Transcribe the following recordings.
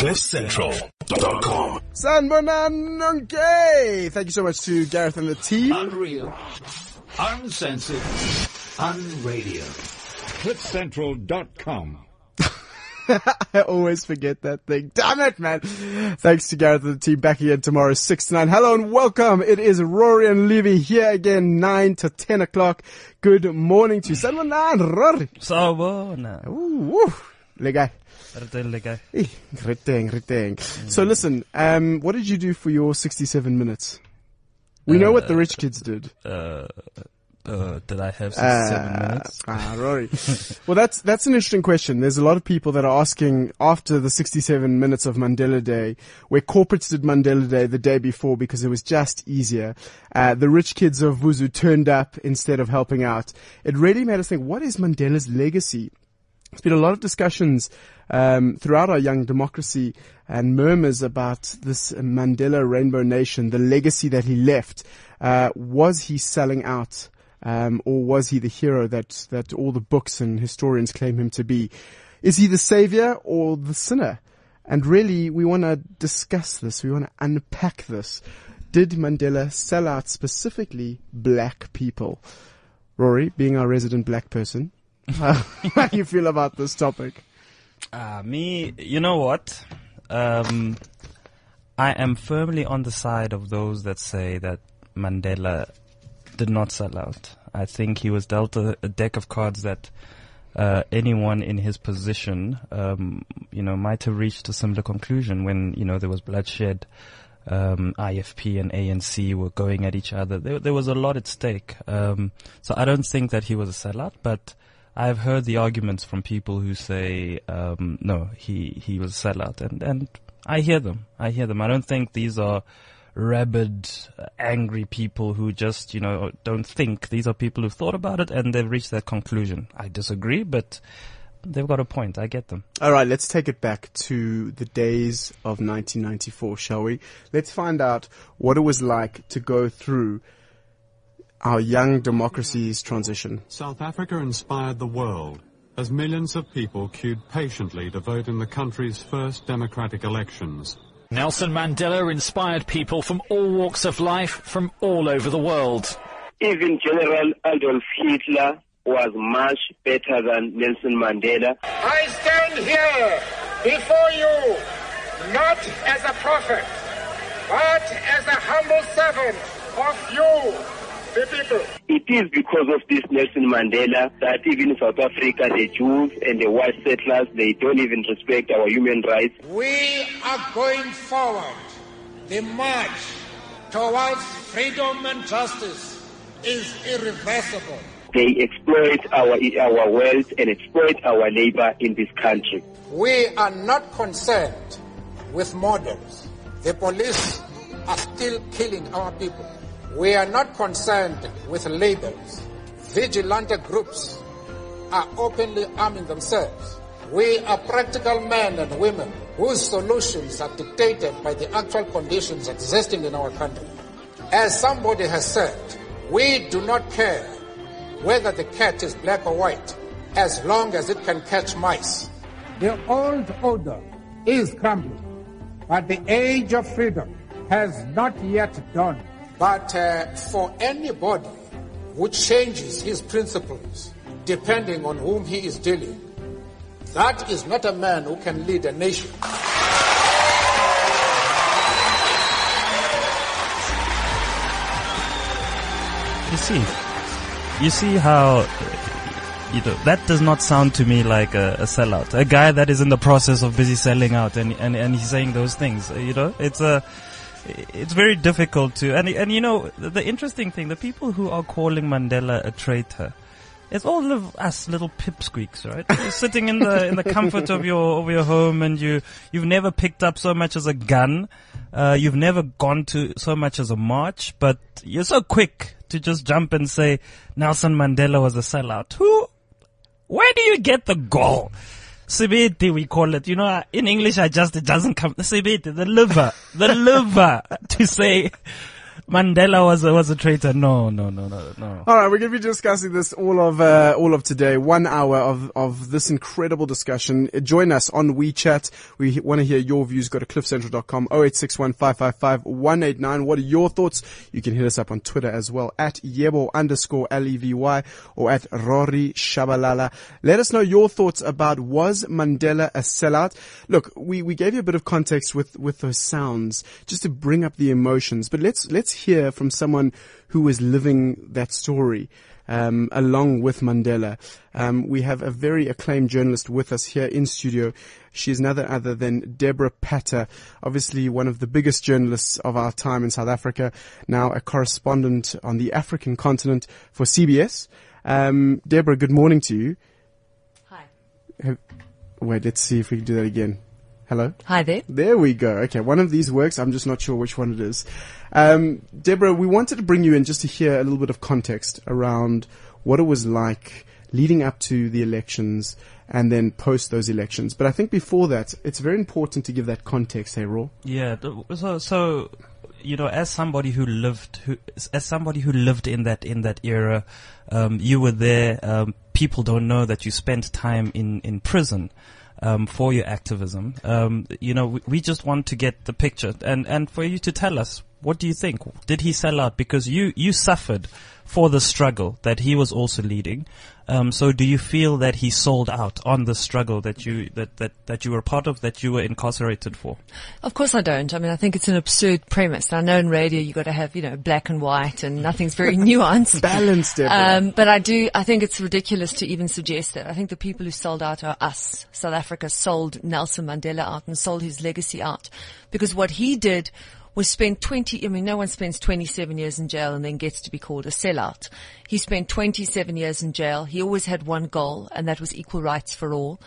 CliffCentral.com. Sanbonanonke! Thank you so much to Gareth and the team. Unreal. Uncensored. Unradio. CliffCentral.com. I always forget that thing. Damn it, man. Thanks to Gareth and the team back again tomorrow, 6 to 9. Hello and welcome. It is Rory and Levy here again, 9 to 10 o'clock. Good morning to you. Sanbonan, Rory. Sawubona. Ooh, woo. Le guy. Eh, Reteng, reteng. So listen, um, what did you do for your 67 minutes? We know what the rich kids did. Uh, uh, did I have seven Uh, minutes? Ah, Rory. well, that's that's an interesting question. There's a lot of people that are asking after the 67 minutes of Mandela Day, where corporates did Mandela Day the day before because it was just easier. Uh, the rich kids of Wuzu turned up instead of helping out. It really made us think: what is Mandela's legacy? There's been a lot of discussions um, throughout our young democracy and murmurs about this Mandela Rainbow Nation, the legacy that he left. Uh, was he selling out, um, or was he the hero that that all the books and historians claim him to be? Is he the savior or the sinner? And really, we want to discuss this. We want to unpack this. Did Mandela sell out specifically black people? Rory, being our resident black person, how do you feel about this topic? Ah, me, you know what? Um, I am firmly on the side of those that say that Mandela did not sell out. I think he was dealt a, a deck of cards that uh, anyone in his position, um, you know, might have reached a similar conclusion when you know there was bloodshed. Um, IFP and ANC were going at each other. There, there was a lot at stake. Um, so I don't think that he was a sellout, but I've heard the arguments from people who say, um, no, he, he was a sellout. And, and I hear them. I hear them. I don't think these are rabid, uh, angry people who just, you know, don't think. These are people who've thought about it and they've reached that conclusion. I disagree, but they've got a point. I get them. All right, let's take it back to the days of 1994, shall we? Let's find out what it was like to go through our young democracy's transition. South Africa inspired the world as millions of people queued patiently to vote in the country's first democratic elections. Nelson Mandela inspired people from all walks of life from all over the world. Even General Adolf Hitler was much better than Nelson Mandela. I stand here before you not as a prophet, but as a humble servant of you, the people. It is because of this Nelson Mandela that even in South Africa, the Jews and the white settlers, they don't even respect our human rights. We are going forward. The march towards freedom and justice is irreversible. They exploit our, our wealth and exploit our labor in this country. We are not concerned with models. The police are still killing our people. We are not concerned with labels. Vigilante groups are openly arming themselves. We are practical men and women whose solutions are dictated by the actual conditions existing in our country. As somebody has said, we do not care whether the cat is black or white as long as it can catch mice. The old order is crumbling, but the age of freedom has not yet dawned. But uh, for anybody who changes his principles depending on whom he is dealing, that is not a man who can lead a nation. You see, you see how, you know, that does not sound to me like a, a sellout. A guy that is in the process of busy selling out and, and, and he's saying those things, you know, it's a, it's very difficult to, and, and you know, the interesting thing, the people who are calling Mandela a traitor, it's all of us little pipsqueaks, right? You're sitting in the in the comfort of your of your home, and you you've never picked up so much as a gun, uh, you've never gone to so much as a march, but you're so quick to just jump and say Nelson Mandela was a sellout. Who? Where do you get the gall? Sibiti, we call it. You know, in English, I just, it doesn't come, Sibiti, the liver, the liver to say Mandela was a, was a traitor. No, no, no, no, no. All right, we're going to be discussing this all of uh, all of today. One hour of of this incredible discussion. Join us on WeChat. We want to hear your views. Go to cliffcentral.com. 0861 555 189. What are your thoughts? You can hit us up on Twitter as well at yebo underscore levy or at Rory Shabalala. Let us know your thoughts about was Mandela a sellout? Look, we we gave you a bit of context with with those sounds just to bring up the emotions, but let's let's hear from someone who was living that story. Um, along with Mandela, um, we have a very acclaimed journalist with us here in studio. She is none other than Deborah Patta, obviously one of the biggest journalists of our time in South Africa, now a correspondent on the African continent for CBS. Um, Deborah, good morning to you. Hi. Wait, let's see if we can do that again. Hello? Hi there. There we go. Okay, one of these works. I'm just not sure which one it is. Um, Deborah, we wanted to bring you in just to hear a little bit of context around what it was like leading up to the elections and then post those elections. But I think before that, it's very important to give that context, hey, Raw. Yeah. So, so, you know, as somebody who lived, who, as somebody who lived in that, in that era, um, you were there. Um, people don't know that you spent time in, in prison. Um, for your activism, um, you know, we, we just want to get the picture, and and for you to tell us what do you think? Did he sell out? Because you you suffered for the struggle that he was also leading. Um, so do you feel that he sold out on the struggle that you that, that, that you were part of, that you were incarcerated for? Of course I don't. I mean, I think it's an absurd premise. I know in radio you got to have, you know, black and white and nothing's very nuanced. Balanced, Um, but I do, I think it's ridiculous to even suggest that. I think the people who sold out are us. South Africa sold Nelson Mandela out and sold his legacy out. Because what he did was spend 20, I mean, no one spends 27 years in jail and then gets to be called a sellout. He spent 27 years in jail. He always had one goal, and that was equal rights for all.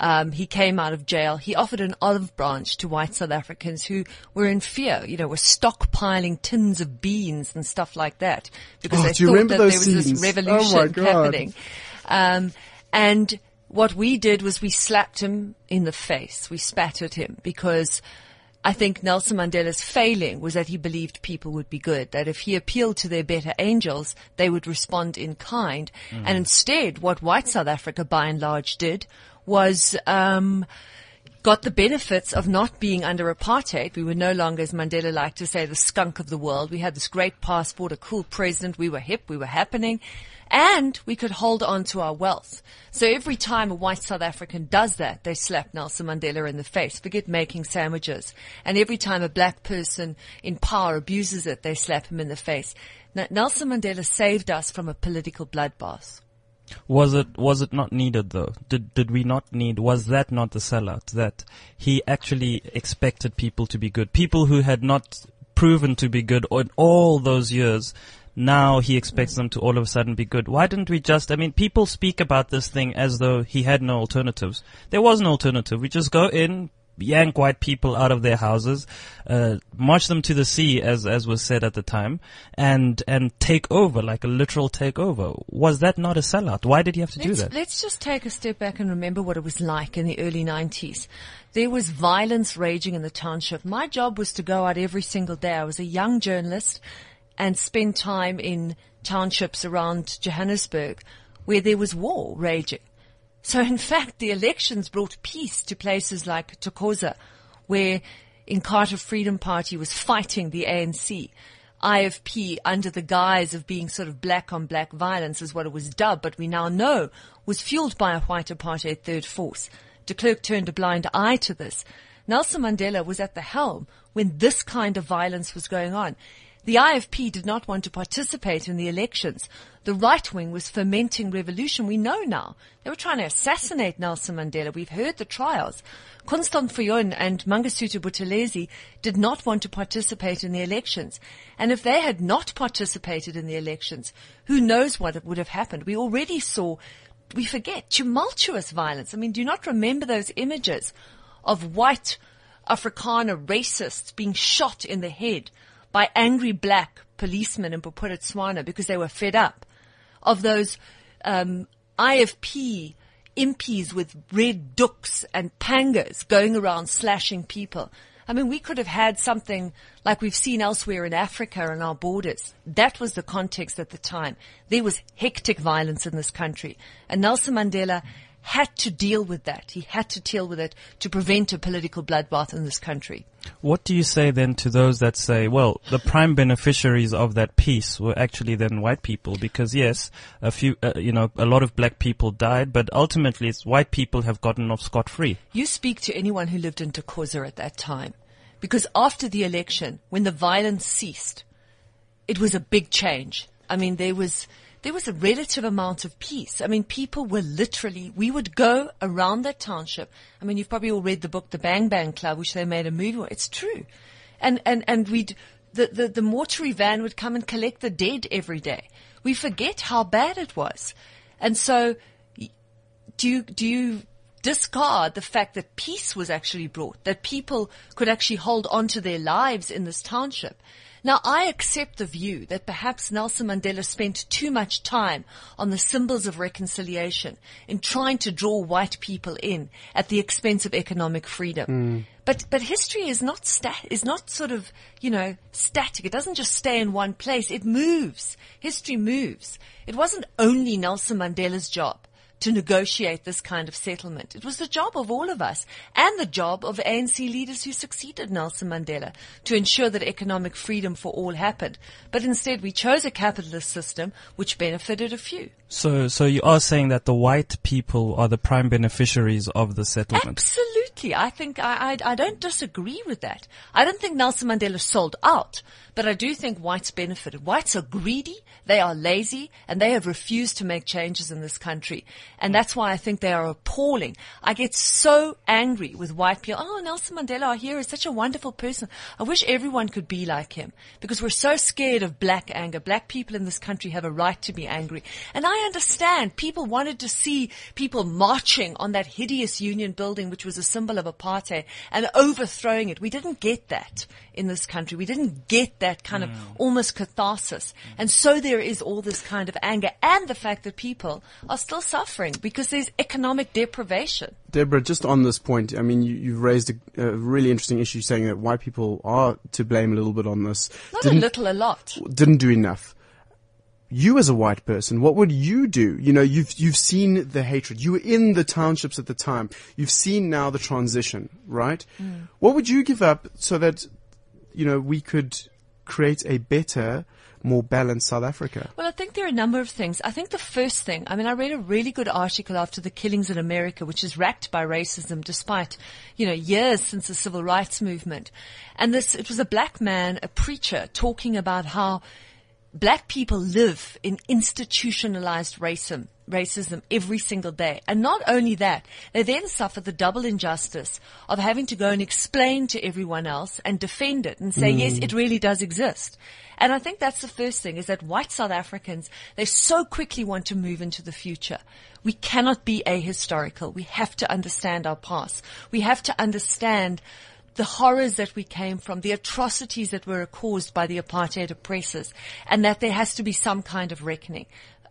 Um, he came out of jail. He offered an olive branch to white South Africans who were in fear, you know, were stockpiling tins of beans and stuff like that because Oh, they thought that there was scenes? this Oh revolution God. happening. Um, and what we did was we slapped him in the face. We spat at him because I think Nelson Mandela's failing was that he believed people would be good, that if he appealed to their better angels, they would respond in kind. And instead, what white South Africa by and large did was, um, got the benefits of not being under apartheid. We were no longer, as Mandela liked to say, the skunk of the world. We had this great passport, a cool president. We were hip. We were happening. And we could hold on to our wealth. So every time a white South African does that, they slap Nelson Mandela in the face. Forget making sandwiches. And every time a black person in power abuses it, they slap him in the face. Nelson Mandela saved us from a political bloodbath. Was it was it not needed though? Did did we not need? Was that not the sellout that he actually expected people to be good? People who had not proven to be good in all those years. Now he expects them to all of a sudden be good. Why didn't we just? I mean, people speak about this thing as though he had no alternatives. There was no alternative. We just go in, yank white people out of their houses, uh, march them to the sea, as as was said at the time, and and take over like a literal takeover. Was that not a sellout? Why did he have to do Let's, that? let's just take a step back and remember what it was like in the early 90s. There was violence raging in the township. My job was to go out every single day. I was a young journalist and spend time in townships around Johannesburg where there was war raging. So in fact, the elections brought peace to places like Thokoza, where Inkatha Freedom Party was fighting the ANC. IFP under the guise of being sort of black on black violence is what it was dubbed, but we now know was fueled by a white apartheid third force. De Klerk turned a blind eye to this. Nelson Mandela was at the helm when this kind of violence was going on. The IFP did not want to participate in the elections. The right wing was fermenting revolution. We know now. They were trying to assassinate Nelson Mandela. We've heard the trials. Constand Viljoen and Mangosuthu Buthelezi did not want to participate in the elections. And if they had not participated in the elections, who knows what would have happened? We already saw, we forget, tumultuous violence. I mean, do you not remember those images of white Afrikaner racists being shot in the head by angry black policemen in Bophuthatswana because they were fed up? Of those um, IFP impies with red doeks and pangas going around slashing people. I mean, we could have had something like we've seen elsewhere in Africa and our borders. That was the context at the time. There was hectic violence in this country. And Nelson Mandela had to deal with that. He had to deal with it to prevent a political bloodbath in this country. What do you say then to those that say, well, the prime beneficiaries of that peace were actually then white people? Because yes, a few, uh, you know, a lot of black people died, but ultimately it's white people have gotten off scot free. You speak to anyone who lived in Thokoza at that time. Because after the election, when the violence ceased, it was a big change. I mean, there was, there was a relative amount of peace. I mean, people were literally, we would go around that township. I mean, you've probably all read the book, The Bang Bang Club, which they made a movie on. It's true. And, and, and we'd, the, the, the mortuary van would come and collect the dead every day. We forget how bad it was. And so, do you, do you discard the fact that peace was actually brought, that people could actually hold on to their lives in this township? Now, I accept the view that perhaps Nelson Mandela spent too much time on the symbols of reconciliation in trying to draw white people in at the expense of economic freedom. Mm. But, but history is not stat, is not sort of, you know, static. It doesn't just stay in one place. It moves. History moves. It wasn't only Nelson Mandela's job to negotiate this kind of settlement. It was the job of all of us and the job of ANC leaders who succeeded Nelson Mandela to ensure that economic freedom for all happened. But instead we chose a capitalist system which benefited a few. So, so you are saying that the white people are the prime beneficiaries of the settlement? Absolutely. I think I, I, I don't disagree with that. I don't think Nelson Mandela sold out, but I do think whites benefited. Whites are greedy, they are lazy, and they have refused to make changes in this country. And that's why I think they are appalling. I get so angry with white people. Oh, Nelson Mandela, our hero, is such a wonderful person. I wish everyone could be like him because we're so scared of black anger. Black people in this country have a right to be angry. And I understand people wanted to see people marching on that hideous union building, which was a symbol of apartheid and overthrowing it. We didn't get that in this country. We didn't get that kind of mm. almost catharsis. Mm. And so there is all this kind of anger and the fact that people are still suffering because there's economic deprivation. Deborah, just on this point, I mean, you, you've raised a, a really interesting issue saying that white people are to blame a little bit on this. Not Didn't- a little, a lot. didn't do enough. You as a white person, what would you do? You know, you've, you've seen the hatred. You were in the townships at the time. You've seen now the transition, right? Mm. What would you give up so that, you know, we could create a better, more balanced South Africa? Well, I think there are a number of things. I think the first thing, I mean, I read a really good article after the killings in America, which is racked by racism despite, you know, years since the civil rights movement. And this, it was a black man, a preacher, talking about how black people live in institutionalized racism, racism every single day. And not only that, they then suffer the double injustice of having to go and explain to everyone else and defend it and say, mm. yes, it really does exist. And I think that's the first thing is that white South Africans, they so quickly want to move into the future. We cannot be ahistorical. We have to understand our past. We have to understand the horrors that we came from, the atrocities that were caused by the apartheid oppressors, and that there has to be some kind of reckoning.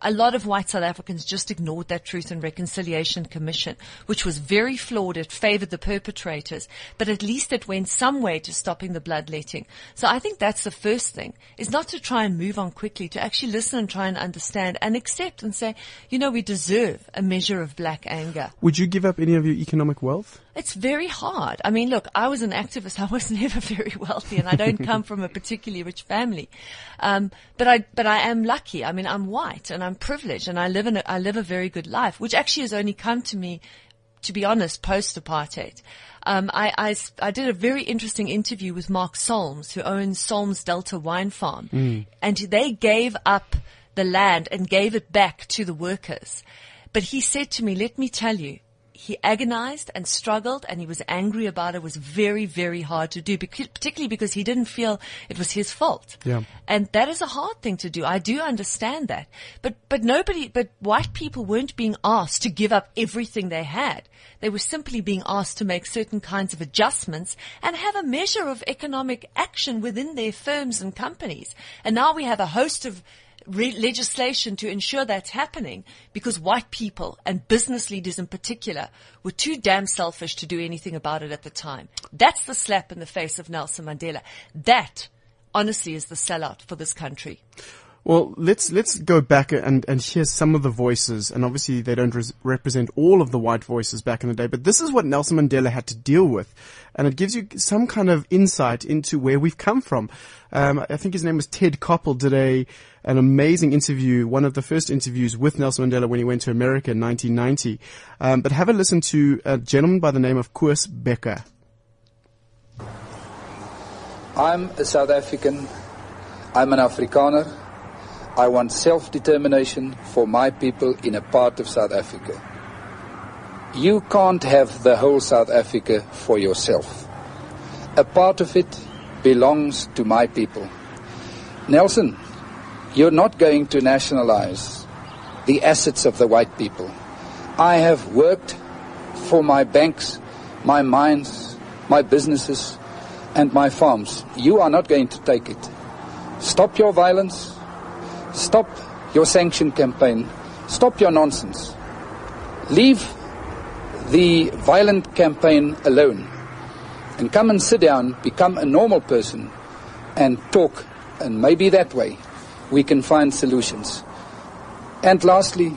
A lot of white South Africans just ignored that Truth and Reconciliation Commission, which was very flawed. It favored the perpetrators, but at least it went some way to stopping the bloodletting. So I think that's the first thing, is not to try and move on quickly, to actually listen and try and understand and accept and say, you know, we deserve a measure of black anger. Would you give up any of your economic wealth? It's very hard. I mean, look, I was an activist. I was never very wealthy and I don't come from a particularly rich family. Um, but I, but I am lucky. I mean, I'm white and I'm privileged and I live in a, I live a very good life, which actually has only come to me, to be honest, post apartheid. Um, I, I, I did a very interesting interview with Mark Solms, who owns Solms Delta Wine Farm, and they gave up the land and gave it back to the workers. But he said to me, let me tell you, he agonized and struggled and he was angry about it. It was very, very hard to do, particularly because he didn't feel it was his fault. Yeah. And that is a hard thing to do. I do understand that. But, but nobody, but white people weren't being asked to give up everything they had. They were simply being asked to make certain kinds of adjustments and have a measure of economic action within their firms and companies. And now we have a host of re- legislation to ensure that's happening because white people and business leaders in particular were too damn selfish to do anything about it at the time. That's the slap in the face of Nelson Mandela. That, honestly, is the sellout for this country. Well, let's let's go back and and hear some of the voices, and obviously they don't res- represent all of the white voices back in the day, but this is what Nelson Mandela had to deal with, and it gives you some kind of insight into where we've come from. Um, I think his name was Ted Koppel did a an amazing interview, one of the first interviews with Nelson Mandela when he went to America in 1990. Um, but have a listen to a gentleman by the name of Koos Becker. I'm a South African. I'm an Afrikaner. I want self-determination for my people in a part of South Africa. You can't have the whole South Africa for yourself. A part of it belongs to my people. Nelson, you're not going to nationalize the assets of the white people. I have worked for my banks, my mines, my businesses, and my farms. You are not going to take it. Stop your violence. Stop your sanction campaign. Stop your nonsense. Leave the violent campaign alone and come and sit down, become a normal person and talk. And maybe that way we can find solutions. And lastly,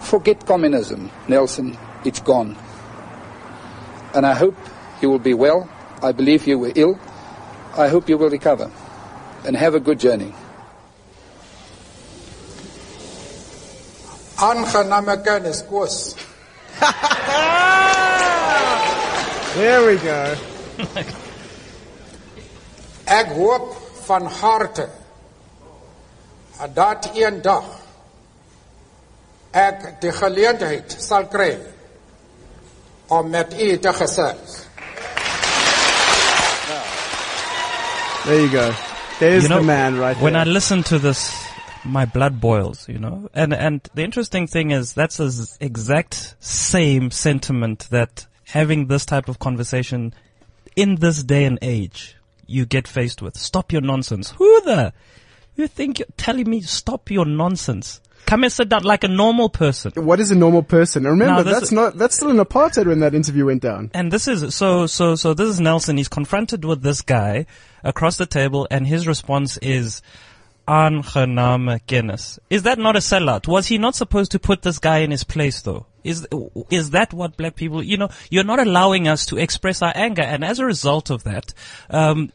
forget communism, Nelson. It's gone. And I hope you will be well. I believe you were ill. I hope you will recover. And have a good journey. Aangename kennis, Koos. There we go. Ek hoop van harte dat eendag ek die geleentheid sal kry om met u te gesels. There you go. There's You know, the man right there. When I listen to this, my blood boils, you know? And, and the interesting thing is that's the exact same sentiment that having this type of conversation in this day and age you get faced with. Stop your nonsense. Who the, you think you're telling me stop your nonsense? Come and sit down like a normal person. what is a normal person? And remember, this that's not that's still an apartheid when that interview went down. And this is so so so this is Nelson. He's confronted with this guy across the table, and his response is aangename kennis. Is that not a sellout? Was he not supposed to put this guy in his place, though? Is is that what black people? You know, you're not allowing us to express our anger, and as a result of that, um,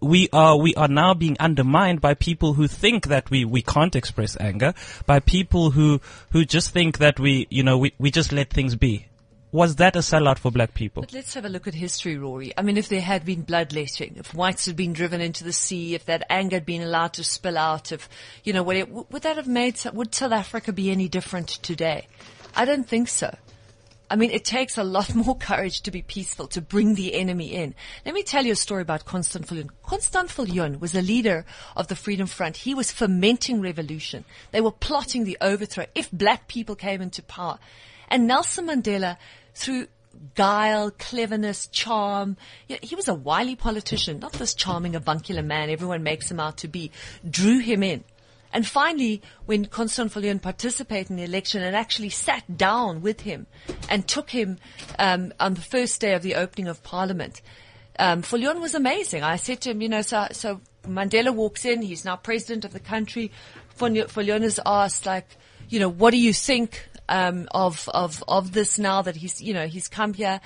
we are we are now being undermined by people who think that we, we can't express anger, by people who who just think that we you know we, we just let things be. Was that a sellout for black people? But let's have a look at history, Rory. I mean, if there had been bloodletting, if whites had been driven into the sea, if that anger had been allowed to spill out, if, you know, would, it, would that have made, would South Africa be any different today? I don't think so. I mean, it takes a lot more courage to be peaceful, to bring the enemy in. Let me tell you a story about Constand Viljoen. Constand Viljoen was a leader of the Freedom Front. He was fomenting revolution. They were plotting the overthrow if black people came into power. And Nelson Mandela, through guile, cleverness, charm. He was a wily politician, not this charming, avuncular man everyone makes him out to be. Drew him in. And finally, when Constand Viljoen participated in the election and actually sat down with him and took him um, on the first day of the opening of Parliament, um, Viljoen was amazing. I said to him, you know, so, so Mandela walks in, he's now president of the country. Viljoen is asked, like, you know, what do you think um, of of of this now that he's you know he's come here.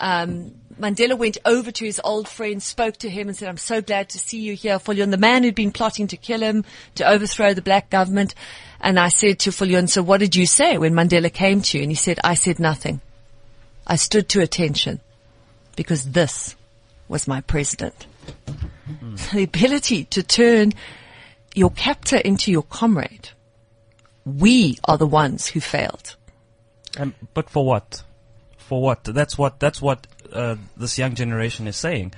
Um, Mandela went over to his old friend, spoke to him, and said, "I'm so glad to see you here, Viljoen, the man who'd been plotting to kill him, to overthrow the black government." And I said to Viljoen, "So what did you say when Mandela came to you?" And he said, "I said nothing. I stood to attention because this was my president." The ability to turn your captor into your comrade we are the ones who failed. And but for what? For what? That's what that's what uh, this young generation is saying.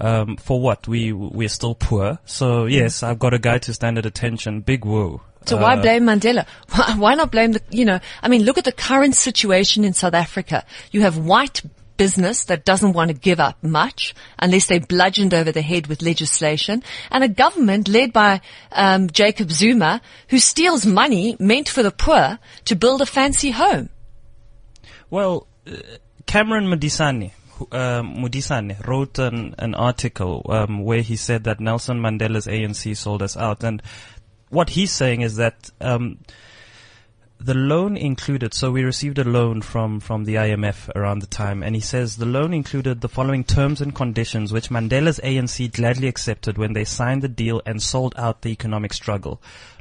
Um, for what? We we're still poor. So yes, I've got a guy to stand at attention. Big woo. So why blame Mandela? Why, why not blame the, you know, I mean, look at the current situation in South Africa. You have white business that doesn't want to give up much unless they're bludgeoned over the head with legislation, and a government led by um, Jacob Zuma who steals money meant for the poor to build a fancy home. Well, uh, Cameron Modisane, who- um, Modisane wrote an, an article um, where he said that Nelson Mandela's ANC sold us out, and what he's saying is that um, the loan included. So we received a loan from from the IMF around the time, and he says the loan included the following terms and conditions, which Mandela's ANC gladly accepted when they signed the deal and sold out the economic struggle.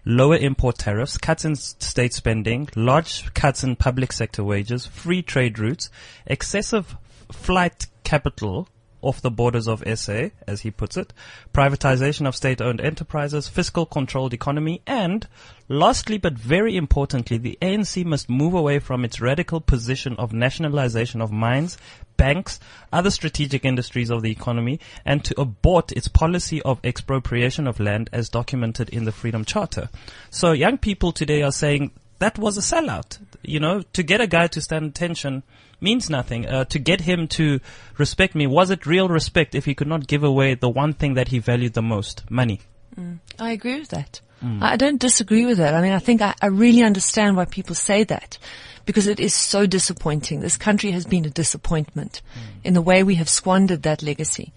Lower import tariffs, cuts in state spending, large cuts in public sector wages, free trade routes, excessive flight capital off the borders of SA, as he puts it, privatization of state-owned enterprises, fiscal controlled economy, and lastly but very importantly, the ANC must move away from its radical position of nationalization of mines, banks, other strategic industries of the economy, and to abort its policy of expropriation of land as documented in the Freedom Charter. So young people today are saying that was a sellout. You know, to get a guy to stand attention means nothing. Uh, to get him to respect me, was it real respect if he could not give away the one thing that he valued the most, money? Mm. I agree with that. Mm. I I don't disagree with that. I mean, I think I, I really understand why people say that because it is so disappointing. This country has been a disappointment mm. in the way we have squandered that legacy.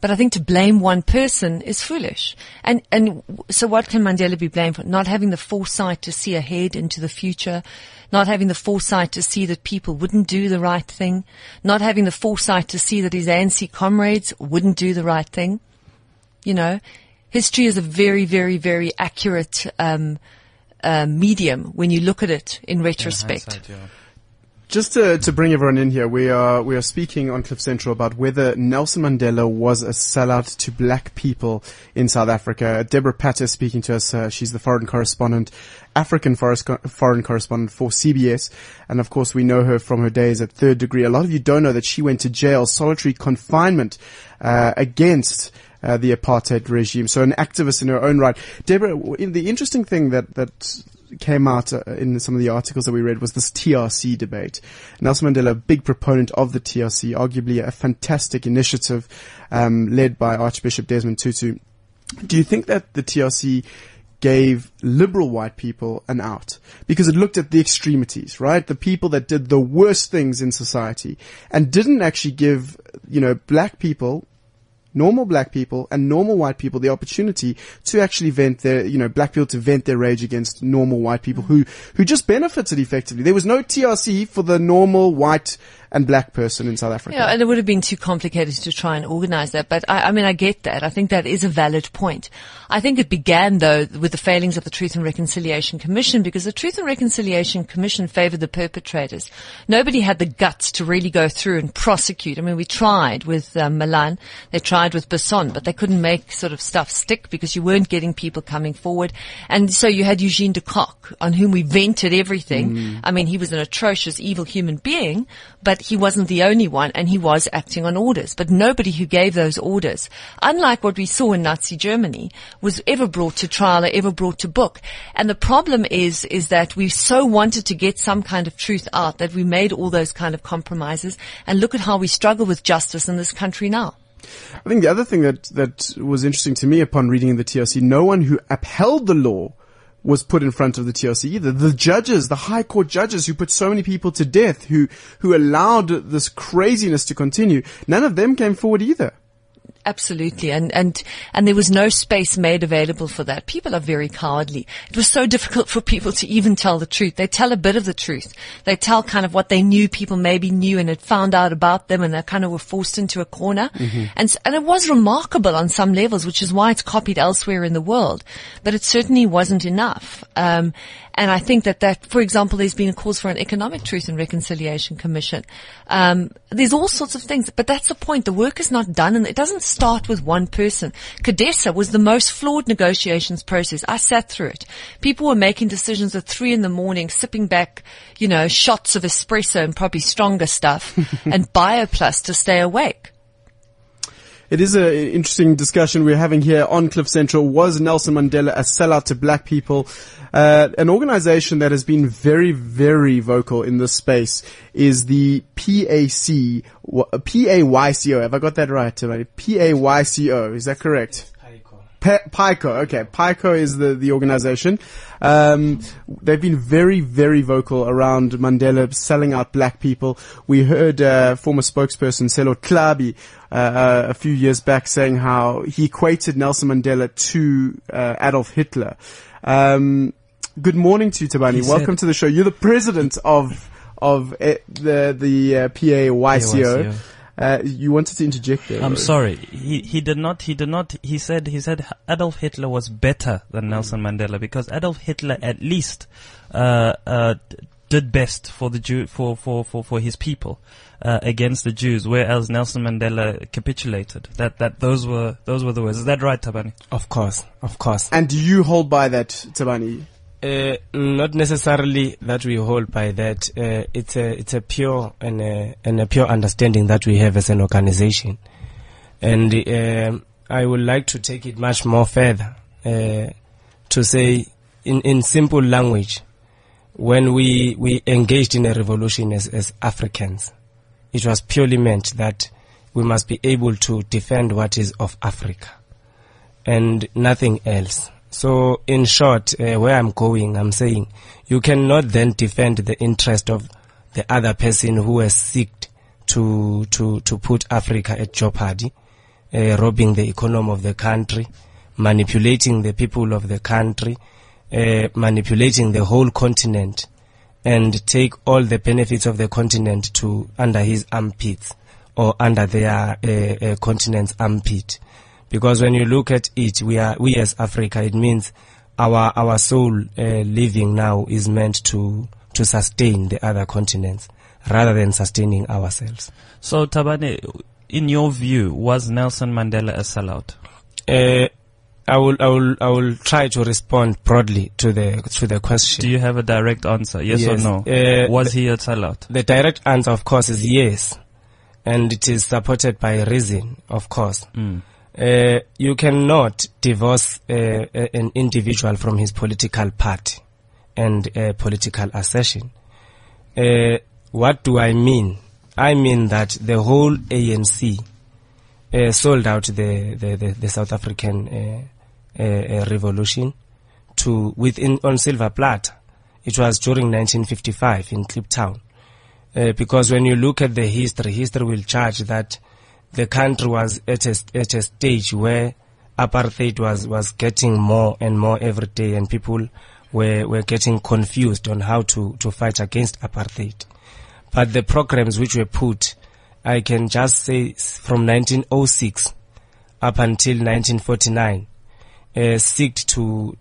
But I think to blame one person is foolish. And, and so what can Mandela be blamed for? Not having the foresight to see ahead into the future, not having the foresight to see that people wouldn't do the right thing, not having the foresight to see that his ANC comrades wouldn't do the right thing you know, history is a very, very, very accurate um, uh, medium when you look at it in retrospect. Yeah. Just to, to bring everyone in here, we are we are speaking on Cliff Central about whether Nelson Mandela was a sellout to black people in South Africa. Deborah Patta speaking to us. Uh, she's the foreign correspondent, African co- foreign correspondent for CBS, and of course we know her from her days at Third Degree. A lot of you don't know that she went to jail, solitary confinement uh, against uh, the apartheid regime. So an activist in her own right. Deborah, the interesting thing that that came out uh, in some of the articles that we read was this TRC debate. Nelson Mandela, big proponent of the TRC, arguably a fantastic initiative um, led by Archbishop Desmond Tutu. Do you think that the TRC gave liberal white people an out because it looked at the extremities, right? The people that did the worst things in society and didn't actually give, you know, black people normal black people and normal white people the opportunity to actually vent their, you know, black people to vent their rage against normal white people who, who just benefited effectively. There was no TRC for the normal white and black person in South Africa. Yeah, and it would have been too complicated to try and organize that. But I, I mean, I get that. I think that is a valid point. I think it began though with the failings of the Truth and Reconciliation Commission because the Truth and Reconciliation Commission favored the perpetrators. Nobody had the guts to really go through and prosecute. I mean, we tried with um, Malan, they tried with Basson, but they couldn't make sort of stuff stick because you weren't getting people coming forward. And so you had Eugene de Kock on whom we vented everything. I mean, he was an atrocious, evil human being, but he wasn't the only one and he was acting on orders. But nobody who gave those orders, unlike what we saw in Nazi Germany, was ever brought to trial or ever brought to book. And the problem is, is that we so wanted to get some kind of truth out that we made all those kind of compromises and look at how we struggle with justice in this country now. I think the other thing that, that was interesting to me upon reading the TRC, no one who upheld the law was put in front of the TRC either. The judges, the high court judges who put so many people to death, who, who allowed this craziness to continue, none of them came forward either. Absolutely. And, and, and there was no space made available for that. People are very cowardly. It was so difficult for people to even tell the truth. They tell a bit of the truth. They tell kind of what they knew people maybe knew and had found out about them and they kind of were forced into a corner. And, and it was remarkable on some levels, which is why it's copied elsewhere in the world. But it certainly wasn't enough. Um, and I think that that, for example, there's been a calls for an economic truth and reconciliation commission. Um, there's all sorts of things, but that's the point. The work is not done and it doesn't start with one person. CODESA was the most flawed negotiations process. I sat through it. People were making decisions at three in the morning, sipping back, you know, shots of espresso and probably stronger stuff and Bioplus to stay awake. It is an interesting discussion we're having here on Cliff Central. Was Nelson Mandela a sellout to black people? Uh, an organization that has been very, very vocal in this space is the PAC, P-A-Y-C-O. Have I got that right? P-A-Y-C-O. Is that correct? Pe- PICO, okay. PICO is the, the organization. Um, they've been very, very vocal around Mandela selling out black people. We heard uh, former spokesperson Sello Tlhabi uh, uh, a few years back saying how he equated Nelson Mandela to uh, Adolf Hitler. Um, good morning to you, Tabani. Welcome to the show. You're the president of of uh, the the uh, PAYCO. PAYCO. Uh, you wanted to interject there. I'm Roy. sorry. He he did not. He did not. He said he said Adolf Hitler was better than Nelson Mandela because Adolf Hitler at least uh, uh, did best for the Jew for for for, for his people uh, against the Jews, whereas Nelson Mandela capitulated. That that those were those were the words. Is that right, Tabani? Of course, of course. And do you hold by that, Tabani? Uh, not necessarily that we hold by that. Uh, it's a it's a pure and a, and a pure understanding that we have as an organization, and um I would like to take it much more further uh, to say in in simple language, when we we engaged in a revolution as as Africans, it was purely meant that we must be able to defend what is of Africa and nothing else. So, in short, uh, where I'm going, I'm saying you cannot then defend the interest of the other person who has seeked to to to put Africa at jeopardy, uh, robbing the economy of the country, manipulating the people of the country, uh, manipulating the whole continent, and take all the benefits of the continent to under his armpits or under their uh, uh, continent's armpit. Because when you look at it, we are we as Africa. It means our our soul uh, living now is meant to to sustain the other continents rather than sustaining ourselves. So Tabani, in your view, was Nelson Mandela a sellout? Uh, I will I will I will try to respond broadly to the to the question. Do you have a direct answer? Yes, or no? Uh, was he a sellout? The direct answer, of course, is yes, and it is supported by reason, of course. Uh, you cannot divorce uh, an individual from his political party and uh, political assertion. Uh, what do I mean? I mean that the whole ANC uh, sold out the, the, the, the South African uh, uh, uh, revolution to within on silver platter. It was during 1955 in Kliptown. Uh, because when you look at the history, history will charge that the country was at a, at a stage where apartheid was, was getting more and more every day and people were, were getting confused on how to, to fight against apartheid. But the programs which were put, I can just say from 1906 up until 1949, uh, to,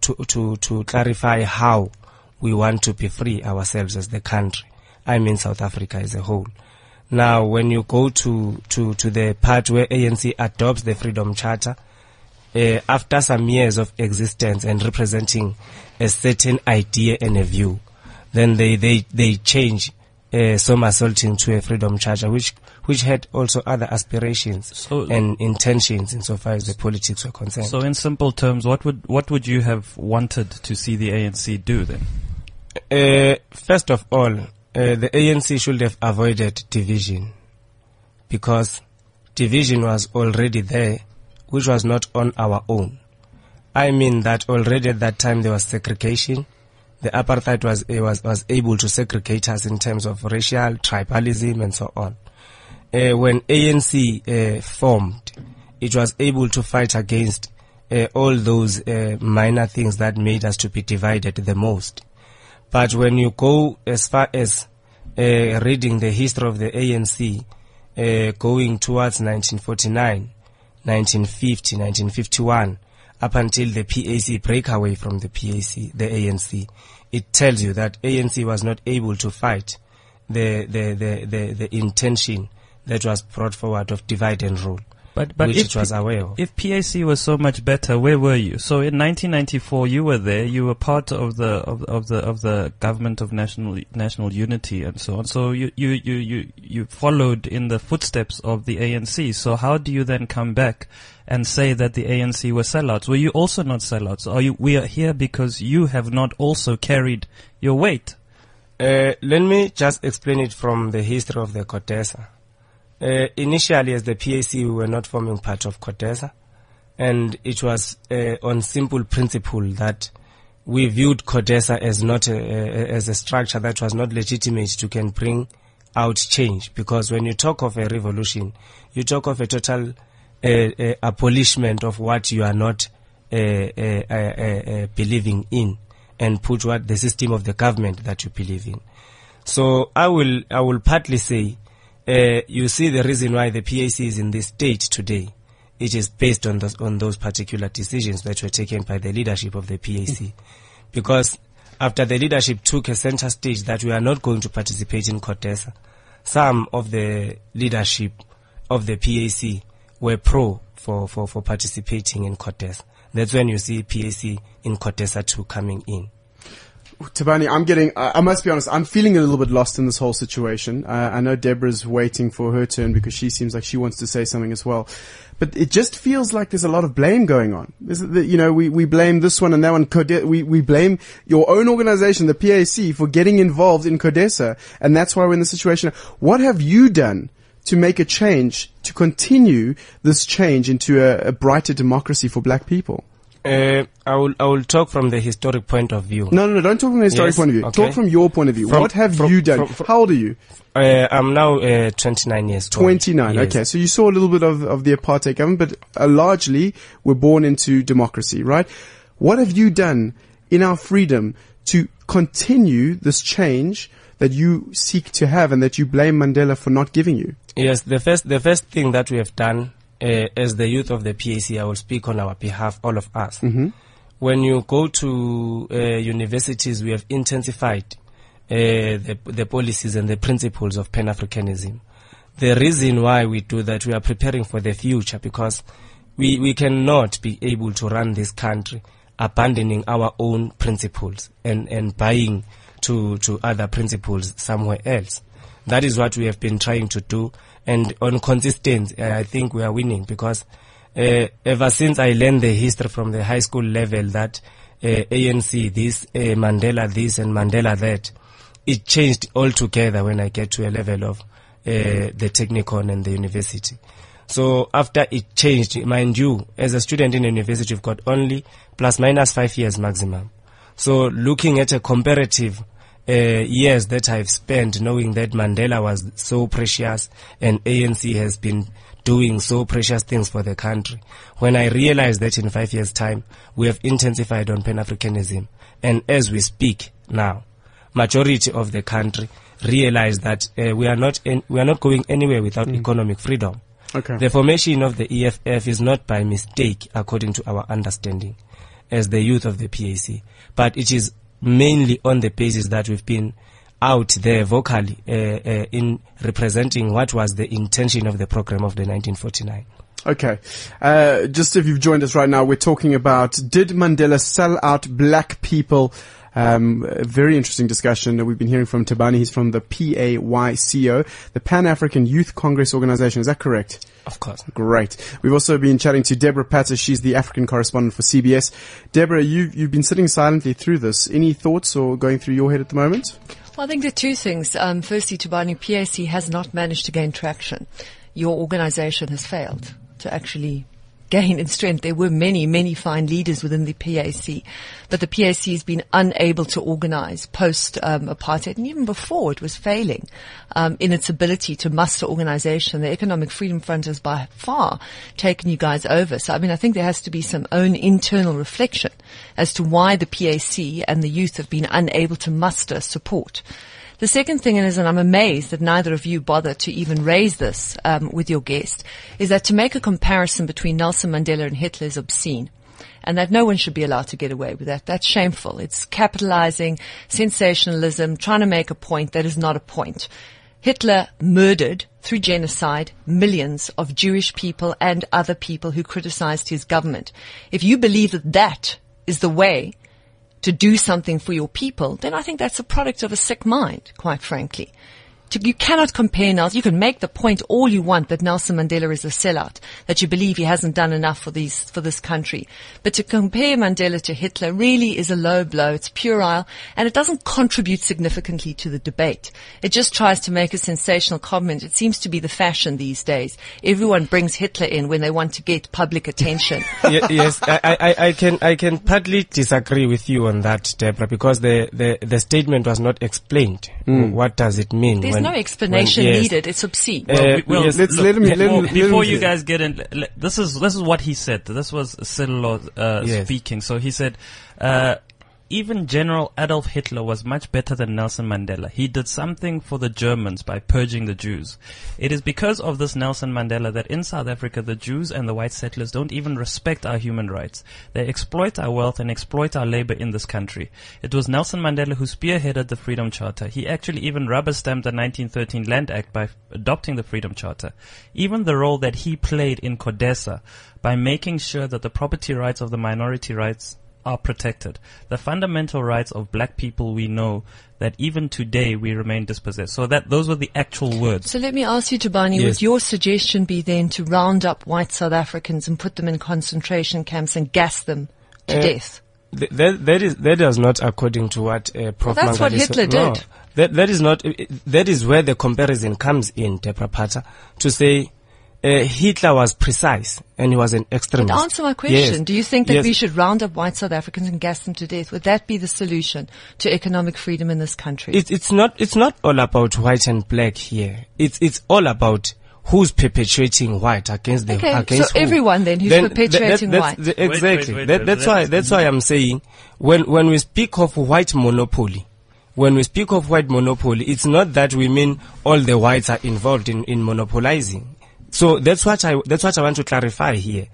to, to, to clarify how we want to be free ourselves as the country. I mean South Africa as a whole. Now, when you go to, to, to the part where ANC adopts the Freedom Charter, uh, after some years of existence and representing a certain idea and a view, then they, they, they change uh, somersaulting to a Freedom Charter, which, which had also other aspirations So- and intentions insofar as the politics were concerned. So, in simple terms, what would what would you have wanted to see the ANC do then? Uh, first of all, uh, the ANC should have avoided division because division was already there, which was not on our own. I mean that already at that time there was segregation. The apartheid was uh, was was able to segregate us in terms of racial tribalism and so on. Uh, when ANC uh, formed, it was able to fight against all those minor things that made us to be divided the most. But when you go as far as uh, reading the history of the ANC, uh, going towards 1949, 1950, 1951, up until the PAC breakaway from the PAC, the ANC, it tells you that ANC was not able to fight the, the, the, the, the intention that was brought forward of divide and rule. But, but if was aware of. If PAC was so much better, where were you? So in 1994, you were there. You were part of the of, of the of the government of national national unity and so on. So you you you you you followed in the footsteps of the ANC. So how do you then come back and say that the ANC were sellouts? Were you also not sellouts? Are you? We are here because you have not also carried your weight. Uh, let me just explain it from the history of the CODESA. Uh, initially, as the PAC, we were not forming part of CODESA, and it was uh, on simple principle that we viewed CODESA as not a, a, as a structure that was not legitimate to can bring out change. Because when you talk of a revolution, you talk of a total uh, uh, abolishment of what you are not uh, uh, believing in, and put what the system of the government that you believe in. So I will I will partly say, uh, you see the reason why the PAC is in this state today. It is based on those on those particular decisions that were taken by the leadership of the PAC, because after the leadership took a center stage that we are not going to participate in CODESA, some of the leadership of the PAC were pro for, for, for participating in CODESA. That's when you see PAC in CODESA 2 coming in. Tabani, I'm getting, I must be honest, I'm feeling a little bit lost in this whole situation. Uh, I know Deborah's waiting for her turn because she seems like she wants to say something as well. But it just feels like there's a lot of blame going on. That, you know, we, we blame this one and that one, Code- we, we blame your own organization, the PAC, for getting involved in CODESA. And that's why we're in the situation. What have you done to make a change, to continue this change into a, a brighter democracy for black people? Uh, I will I will talk from the historic point of view. No, no, no, don't talk from the historic Yes, point of view. okay. Talk from your point of view. From- what have from- you done? from- How old are you? Uh, I'm now uh, 29 years old. 29. Yes. Okay. So you saw a little bit of, of the apartheid government, but uh, largely we're born into democracy, right? What have you done in our freedom to continue this change that you seek to have and that you blame Mandela for not giving you? Yes, the first the first thing that we have done uh, as the youth of the PAC, I will speak on our behalf, all of us. Mhm. When you go to uh, universities, we have intensified uh, the the policies and the principles of Pan Africanism. The reason why we do that, we are preparing for the future because we we cannot be able to run this country abandoning our own principles and and buying to to other principles somewhere else. That is what we have been trying to do. And on consistency, uh, I think we are winning because uh, ever since I learned the history from the high school level that uh, ANC this, uh, Mandela this, and Mandela that, it changed altogether when I get to a level of uh, the technicon and the university. So after it changed, mind you, as a student in university, you've got only plus minus five years maximum. So looking at a comparative uh, years that I've spent knowing that Mandela was so precious and ANC has been doing so precious things for the country. When I realized that in five years time, we have intensified on Pan-Africanism. And as we speak now, majority of the country realize that uh, we are not in, we are not going anywhere without economic freedom. Okay. The formation of the EFF is not by mistake, according to our understanding, as the youth of the PAC, but it is mainly on the basis that we've been out there vocally uh, uh, in representing what was the intention of the program of the 1949. Okay. Uh, just if you've joined us right now, we're talking about did Mandela sell out black people? Um, a very interesting discussion that we've been hearing from Tabani. He's from the PAYCO, the Pan African Youth Congress Organization. Is that correct? Of course. Great. We've also been chatting to Deborah Patta. She's the African correspondent for CBS. Deborah, you, you've been sitting silently through this. Any thoughts or going through your head at the moment? Well, I think there are two things. Um, firstly, Tabani PAC has not managed to gain traction. Your organization has failed to actually gain in strength. There were many, many fine leaders within the PAC, but the PAC has been unable to organize post um, apartheid, and even before it was failing um, in its ability to muster organization. The Economic Freedom Front has by far taken you guys over. So, I mean, I think there has to be some own internal reflection as to why the PAC and the youth have been unable to muster support. The second thing is, and I'm amazed that neither of you bother to even raise this um, with your guest, is that to make a comparison between Nelson Mandela and Hitler is obscene. And that no one should be allowed to get away with that. That's shameful. It's capitalizing, sensationalism, trying to make a point that is not a point. Hitler murdered through genocide millions of Jewish people and other people who criticized his government. If you believe that that is the way to do something for your people, then I think that's a product of a sick mind, quite frankly. To, you cannot compare Nelson. You can make the point all you want that Nelson Mandela is a sellout, that you believe he hasn't done enough for these, for this country. But to compare Mandela to Hitler really is a low blow. It's puerile and it doesn't contribute significantly to the debate. It just tries to make a sensational comment. It seems to be the fashion these days. Everyone brings Hitler in when they want to get public attention. Yes, I, I, I can I can partly disagree with you on that, Deborah, because the, the, the statement was not explained. Mm. What does it mean? There's when- no explanation when- yes. needed. It's obscene. Uh, Well, we- well, yes. let's look, let him- let before, him- let before him- you guys get in, this is this is what he said. This was Cyril uh, Yes. speaking. So he said, uh, even General Adolf Hitler was much better than Nelson Mandela. He did something for the Germans by purging the Jews. It is because of this Nelson Mandela that in South Africa the Jews and the white settlers don't even respect our human rights. They exploit our wealth and exploit our labor in this country. It was Nelson Mandela who spearheaded the Freedom Charter. He actually even rubber stamped the 1913 Land Act by adopting the Freedom Charter. Even the role that he played in CODESA by making sure that the property rights of the minority rights are protected. The fundamental rights of black people we know that even today we remain dispossessed. So that those were the actual words. So let me ask you, Tabani, Yes. would your suggestion be then to round up white South Africans and put them in concentration camps and gas them to Uh, death? Th- that, that is that is not according to what uh, Prof. Well, that's what Mangaliso- Hitler no. did. That that is not. That is where the comparison comes in, Deborah Patta, to say uh, Hitler was precise and he was an extremist. But extremist. answer my question. Yes. Do you think that Yes. we should round up white South Africans and gas them to death? Would that be the solution to economic freedom in this country? It's it's not it's not all about white and black here. It's it's all about who's perpetuating white against the Okay, so who. everyone then who's th- perpetuating that's white. the- exactly. wait, wait, That- wait, that's why that's why I'm saying when when we speak of white monopoly. When we speak of white monopoly, it's not that we mean all the whites are involved in, in monopolizing. So that's what I that's what I want to clarify here.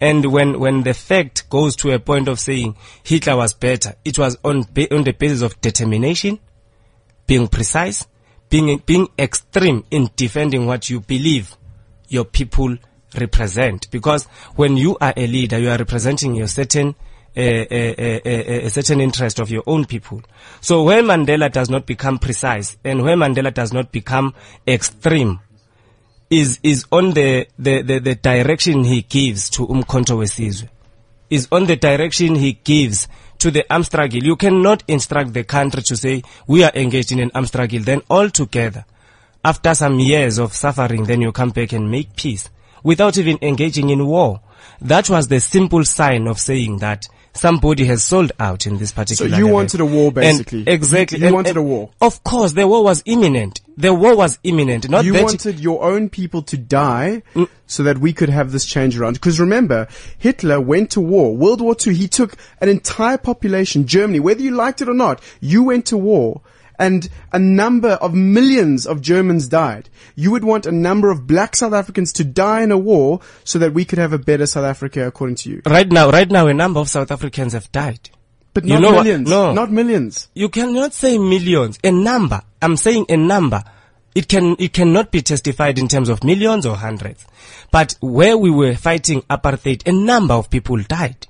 And when when the fact goes to a point of saying Hitler was better, it was on on the basis of determination, being precise, being being extreme in defending what you believe your people represent. Because when you are a leader, you are representing your certain uh, uh, uh, a certain interest of your own people. So when Mandela does not become precise and when Mandela does not become extreme, is is on the, the, the, the direction he gives to Umkhonto Wesizwe, is on the direction he gives to the armed struggle. You cannot instruct the country to say we are engaged in an armed struggle. Then all together, after some years of suffering, then you come back and make peace without even engaging in war. That was the simple sign of saying that somebody has sold out in this particular. So you wanted a war, And basically. exactly. You And- wanted and a war. Of course, the war was imminent. The war was imminent. Not you that wanted your own people to die Mm. so that we could have this change around. Because remember, Hitler went to war. World War II, he took an entire population, Germany, whether you liked it or not, you went to war. And a number of millions of Germans died. You would want a number of black South Africans to die in a war so that we could have a better South Africa according to you. right now, right now, a number of South Africans have died. But You not what? millions. No. Not millions. You cannot say millions. A number. I'm saying a number. It can, it cannot be testified in terms of millions or hundreds. But where we were fighting apartheid, a number of people died.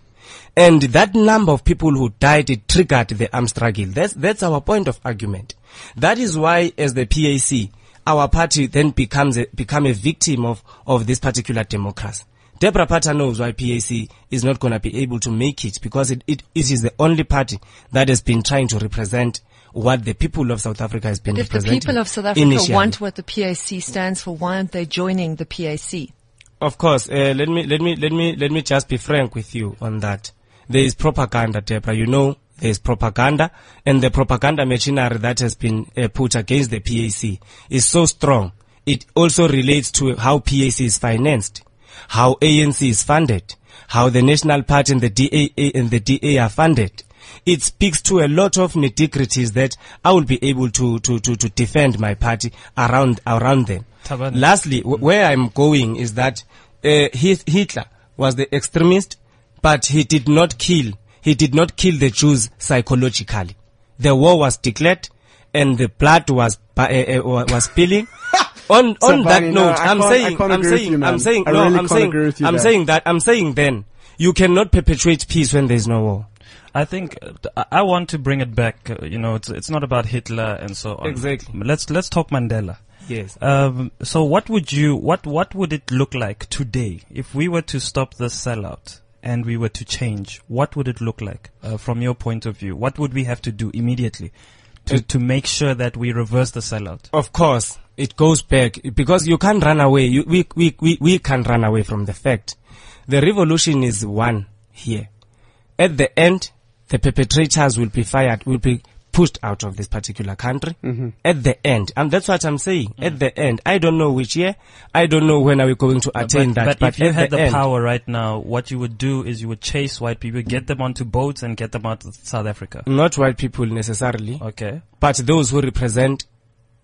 And that number of people who died, it triggered the armed struggle. That's, that's our point of argument. That is why as the PAC, our party then becomes a, become a victim of, of this particular democracy. Deborah Patta knows why PAC is not going to be able to make it because it, it, it is the only party that has been trying to represent what the people of South Africa has been But if the people of South Africa initially. want what the PAC stands for, why aren't they joining the PAC? Of course, uh, let me let me let me let me just be frank with you on that. There is propaganda, Deborah. You know, there is propaganda, and the propaganda machinery that has been uh, put against the PAC is so strong. It also relates to how PAC is financed, how ANC is funded, how the National Party and the DAA and the DA are funded. It speaks to a lot of nitty-gritties that I will be able to, to, to, to defend my party around, around them. Tabani. Lastly, wh- where I'm going is that uh, Hitler was the extremist, but he did not kill. He did not kill the Jews psychologically. The war was declared, and the blood was uh, uh, was spilling. On on that Bunny, no, note, I I'm saying, I'm saying, you. I'm saying, I no, really I'm saying, you I'm saying that, I'm saying then you cannot perpetuate peace when there's no war. I think uh, I- I want to bring it back. Uh, you know, it's it's not about Hitler and so on. Exactly. Let's let's talk Mandela. Yes. Um, so what would you what what would it look like today if we were to stop this sellout and we were to change? What would it look like uh, from your point of view? What would we have to do immediately to to make sure that we reverse the sellout? Of course, it goes back because you can't run away. You, we, we, we, we can't run away from the fact. The revolution is won here. At the end, the perpetrators will be fired, will be pushed out of this particular country. Mm-hmm. At the end, and that's what I'm saying. Mm. At the end, I don't know which year. I don't know when are we going to attain but, that. but if you had the, end, power right now, what you would do is you would chase white people, get them onto boats, and get them out of South Africa. not white people necessarily, Okay. but those who represent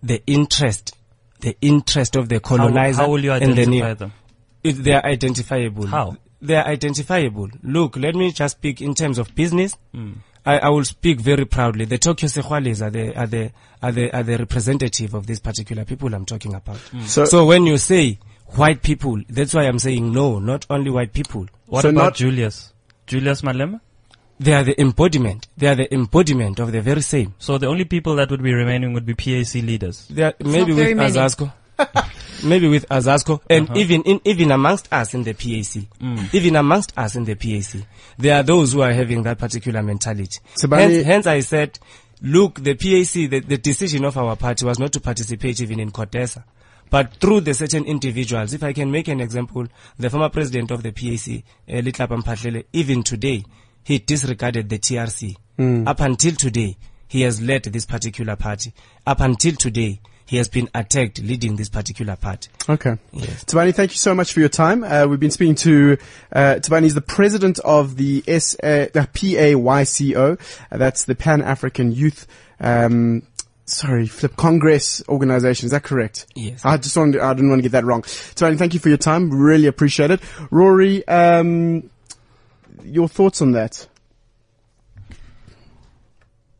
the interest, the interest of the How, colonizer how will you and the identify new- them? If they are identifiable. How? They are identifiable. Look, let me just speak in terms of business. Hmm. I, I will speak very proudly. The Tokyo Sexwales are the, are the, are the, are the representative of these particular people I'm talking about. Hmm. So- So, when you say white people, that's why I'm saying no, not only white people. What So about not- Julius? Julius Malema? They are the embodiment. They are the embodiment of the very same. So the only people that would be remaining would be PAC leaders. They are maybe with very many. Azasco. maybe with Azasco and Uh-huh. even in, even amongst us in the PAC, Mm. even amongst us in the PAC, there are those who are having that particular mentality. Sabani- Hence, hence I said, look, the PAC, the, the decision of our party was not to participate even in Codesa. But through the certain individuals, if I can make an example, the former president of the PAC, uh, Letlapa Mphahlele, even today, he disregarded the TRC. Up until today, he has led this particular party. Up until today, he has been attacked leading this particular party. Okay. Yes. Tabani, thank you so much for your time. Uh, we've been speaking to uh, Tabani is the president of the S uh, the PAYCO. Uh, that's the Pan African Youth. Um, sorry, Flip Congress organization. Is that correct? Yes. I just wanted. I didn't want to get that wrong. Tabani, thank you for your time. Really appreciate it. Rory, um, your thoughts on that?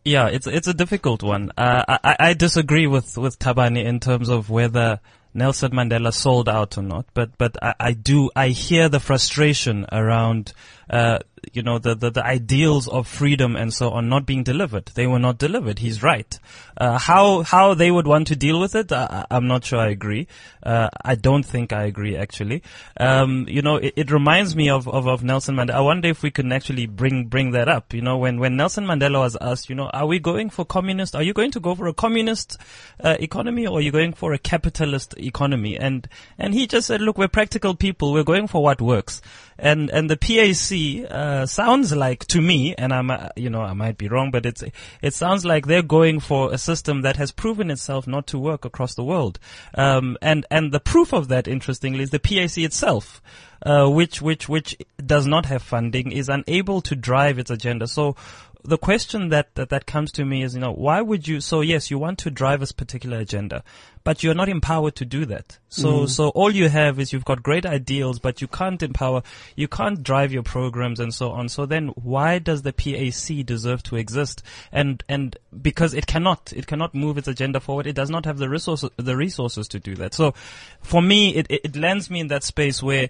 Yeah, it's it's a difficult one. Uh, I I- disagree with with Tabani in terms of whether Nelson Mandela sold out or not. But but I, I do I hear the frustration around uh, you know the, the the ideals of freedom and so on not being delivered. They were not delivered. He's right. Uh, how how they would want to deal with it, I, I'm not sure. I agree. Uh, I don't think I agree actually. Um, you know, it, it reminds me of, of of Nelson Mandela. I wonder if we can actually bring bring that up. You know, when when Nelson Mandela was asked, you know, are we going for communist? Are you going to go for a communist uh, economy or are you going for a capitalist economy? And and he just said, look, we're practical people. We're going for what works. And and the PAC uh, sounds like to me, and I'm uh, you know I might be wrong, but it's it sounds like they're going for a system that has proven itself not to work across the world. Um, and and the proof of that, interestingly, is the PAC itself. Uh, which which which does not have funding is unable to drive its agenda. So the question that, that that comes to me is, you know, why would you? So yes, you want to drive a particular agenda, but you're not empowered to do that. So mm-hmm. so all you have is you've got great ideals, but you can't empower, you can't drive your programs and so on. So then, why does the PAC deserve to exist? And and because it cannot, it cannot move its agenda forward. It does not have the resources the resources to do that. So for me, it it, it lands me in that space where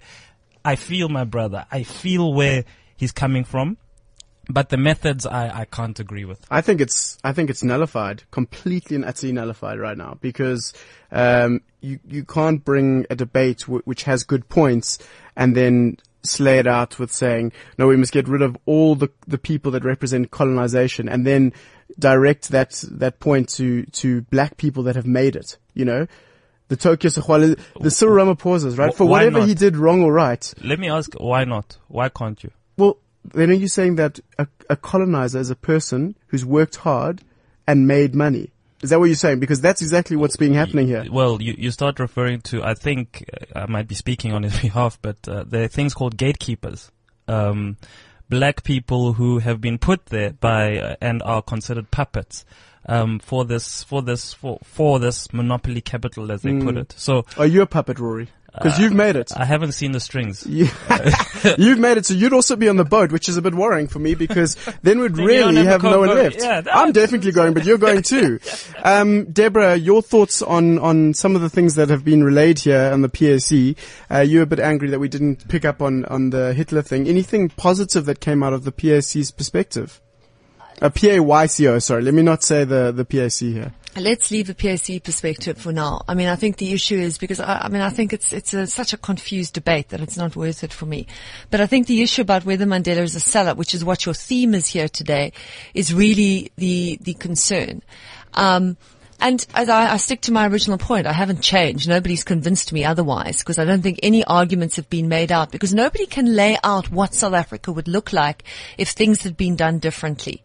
I feel my brother. I feel where he's coming from. But the methods I, I can't agree with. I think it's I think it's nullified, completely and utterly nullified right now because um, you you can't bring a debate w- which has good points and then slay it out with saying no, we must get rid of all the the people that represent colonization and then direct that that point to to black people that have made it. You know. The Tokyo Sexwale, the Cyril Ramaphosa's, right? For why whatever not? he did wrong or right, Let me ask, why not? Why can't you? well, then are you saying that a, a colonizer is a person who's worked hard and made money? Is that what you're saying? Because that's exactly what's being happening here. Well, you, you start referring to, I think, uh, I might be speaking on his behalf, but uh, there are things called gatekeepers. Um, black people who have been put there by uh, and are considered puppets um, for this for this for for this monopoly capital, as they put it. So Are you a puppet, Rory? Because you've made it. I haven't seen the strings. You, you've made it, so you'd also be on the boat, which is a bit worrying for me because then we'd Then really have have no one boat. left. Yeah, I'm definitely going, but you're going too. Um, Deborah, your thoughts on, on some of the things that have been relayed here on the PAC. Uh, you're a bit angry that we didn't pick up on, on the Hitler thing. Anything positive that came out of the PAC's perspective? Uh, PAYCO, sorry. Let me not say the, the PAC here. Let's leave the PAC perspective for now. I mean, I think the issue is because I, I mean, I think it's it's a, such a confused debate that it's not worth it for me. But I think the issue about whether Mandela is a sellout, which is what your theme is here today, is really the the concern. Um, and as I, I stick to my original point, I haven't changed. Nobody's convinced me otherwise because I don't think any arguments have been made out because nobody can lay out what South Africa would look like if things had been done differently.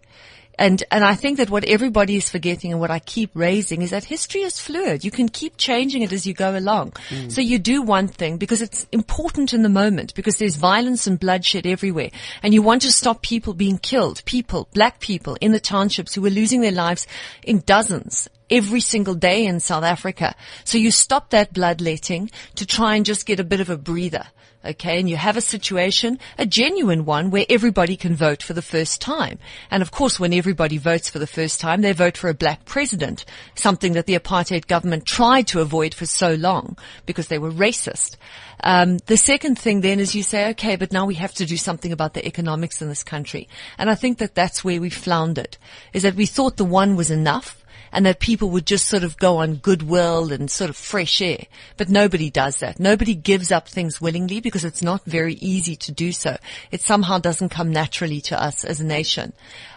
And, and I think that what everybody is forgetting and what I keep raising is that history is fluid. You can keep changing it as you go along. Mm. So you do one thing because it's important in the moment because there's violence and bloodshed everywhere and you want to stop people being killed, people, black people in the townships who are losing their lives in dozens every single day in South Africa. So you stop that bloodletting to try and just get a bit of a breather. Okay, and you have a situation, a genuine one, where everybody can vote for the first time. And of course, when everybody votes for the first time, they vote for a black president, something that the apartheid government tried to avoid for so long because they were racist. Um, the second thing then is you say, okay, but now we have to do something about the economics in this country. And I think that that's where we floundered, is that we thought the one was enough and that people would just sort of go on goodwill and sort of fresh air. But nobody does that. Nobody gives up things willingly because it's not very easy to do so. It somehow doesn't come naturally to us as a nation.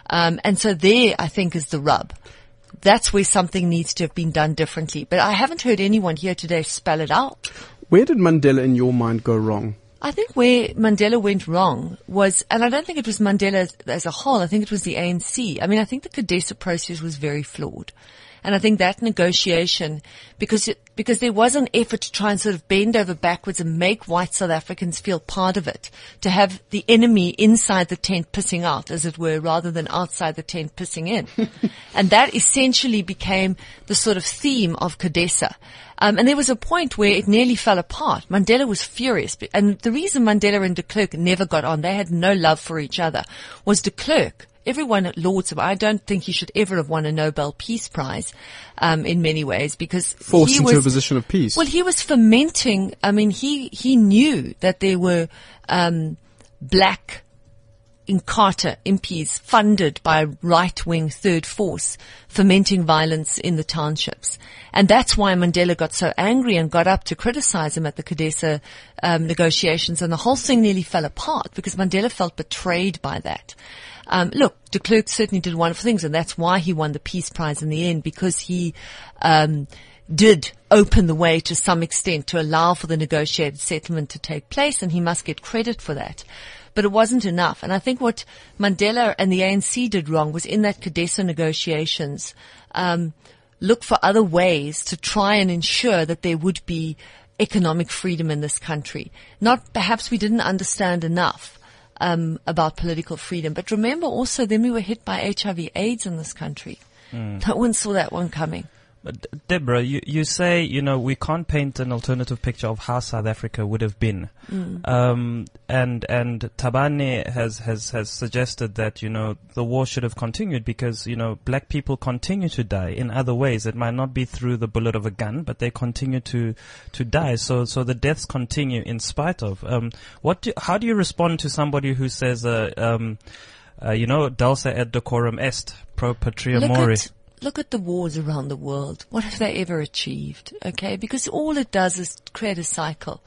Um, and so there, I think, is the rub. That's where something needs to have been done differently. But I haven't heard anyone here today spell it out. Where did Mandela, in your mind, go wrong? I think where Mandela went wrong was, and I don't think it was Mandela as, a whole, I think it was the ANC. I mean, I think the CODESA process was very flawed. And I think that negotiation, because it, because there was an effort to try and sort of bend over backwards and make white South Africans feel part of it, to have the enemy inside the tent pissing out, as it were, rather than outside the tent pissing in. and that essentially became the sort of theme of CODESA. Um, and there was a point where it nearly fell apart. Mandela was furious. And the reason Mandela and de Klerk never got on, they had no love for each other, was de Klerk. Everyone lauds him. I don't think he should ever have won a Nobel Peace Prize, um, in many ways because Forced he into was, a position of peace. Well, he was fermenting. I mean, he, he knew that there were, um, black Inkatha MPs funded by right-wing third force fermenting violence in the townships. And that's why Mandela got so angry and got up to criticize him at the CODESA um, negotiations and the whole thing nearly fell apart because Mandela felt betrayed by that. Um, look, de Klerk certainly did wonderful things and that's why he won the Peace Prize in the end because he, um, did open the way to some extent to allow for the negotiated settlement to take place and he must get credit for that. But it wasn't enough. And I think what Mandela and the ANC did wrong was in that CODESA negotiations, um, look for other ways to try and ensure that there would be economic freedom in this country. Not perhaps we didn't understand enough. Um, about political freedom, but remember also then we were hit by HIV AIDS in this country. No one saw that one coming. Deborah, you, you say, you know, we can't paint an alternative picture of how South Africa would have been. Um, and, and Tabani has, has, has suggested that, you know, the war should have continued because, you know, black people continue to die in other ways. It might not be through the bullet of a gun, but they continue to, to die. So, so the deaths continue in spite of, um, what do, how do you respond to somebody who says, uh, um, uh, you know, dulce et decorum est, pro patria mori? Look at the wars around the world. What have they ever achieved? Okay, because all it does is create a cycle.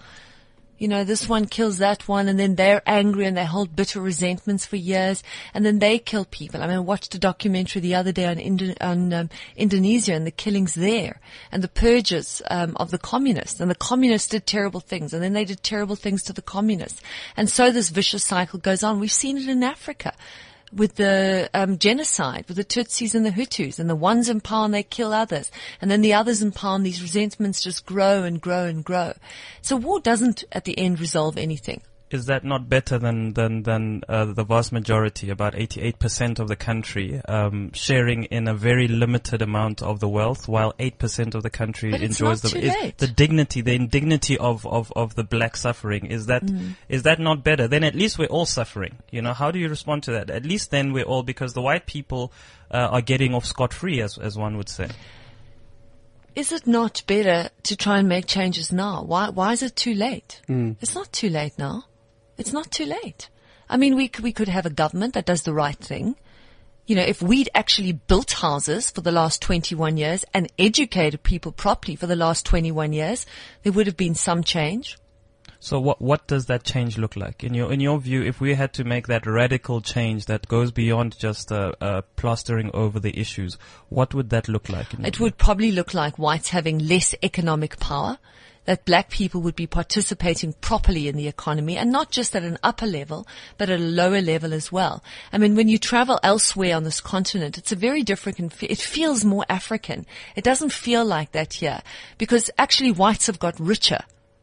You know, this one kills that one and then they're angry and they hold bitter resentments for years and then they kill people. I mean, I watched a documentary the other day on, Indo- on um, Indonesia and the killings there and the purges um, of the communists and the communists did terrible things and then they did terrible things to the communists. And so this vicious cycle goes on. We've seen it in Africa with the um, genocide, with the Tutsis and the Hutus, and the ones in power and they kill others, and then the others in power and these resentments just grow and grow and grow. So war doesn't at the end resolve anything. Is that not better than than than uh, the vast majority, about 88% of the country, um, sharing in a very limited amount of the wealth, while 8% of the country But enjoys the is the dignity, the indignity of, of, of the black suffering. Is that is Mm. that not better? Then at least we're all suffering. You know, how do you respond to that? At least then we're all because the white people uh, are getting off scot free, as as one would say. Is it not better to try and make changes now? Why, why is it too late? It's not too late now. It's not too late. I mean, we, we could have a government that does the right thing. You know, if we'd actually built houses for the last 21 years and educated people properly for the last 21 years, there would have been some change. So what what does that change look like in your in your view? If we had to make that radical change that goes beyond just uh, uh, plastering over the issues, what would that look like? It view? would probably look like whites having less economic power, that black people would be participating properly in the economy and not just at an upper level, but at a lower level as well. I mean, when you travel elsewhere on this continent, it's a very different, it feels more African. It doesn't feel like that here because actually whites have got richer.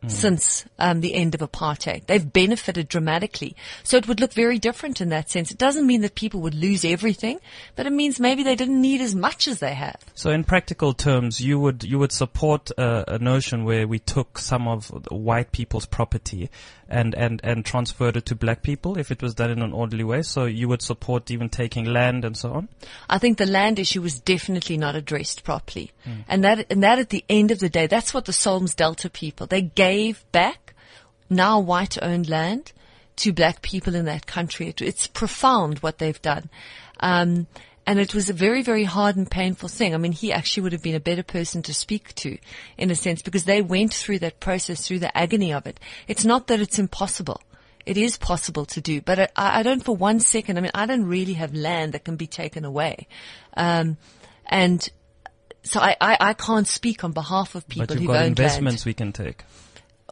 Since um, the end of apartheid, they've benefited dramatically. So it would look very different in that sense. It doesn't mean that people would lose everything, but it means maybe they didn't need as much as they have. So in practical terms, you would you would support uh, a notion where we took some of white people's property and, and, and transferred it to black people if it was done in an orderly way. So you would support even taking land and so on. I think the land issue was definitely not addressed properly. And that, and that at the end of the day, that's what the Solms Delta people, they gave back now white owned land to black people in that country. It, it's profound what they've done. Um, and it was a very, very hard and painful thing. I mean, he actually would have been a better person to speak to in a sense because they went through that process, through the agony of it. It's not that it's impossible. It is possible to do, but I, I don't for one second, I mean, I don't really have land that can be taken away. Um, and so I, I, I can't speak on behalf of people but you've who've got investments we can take.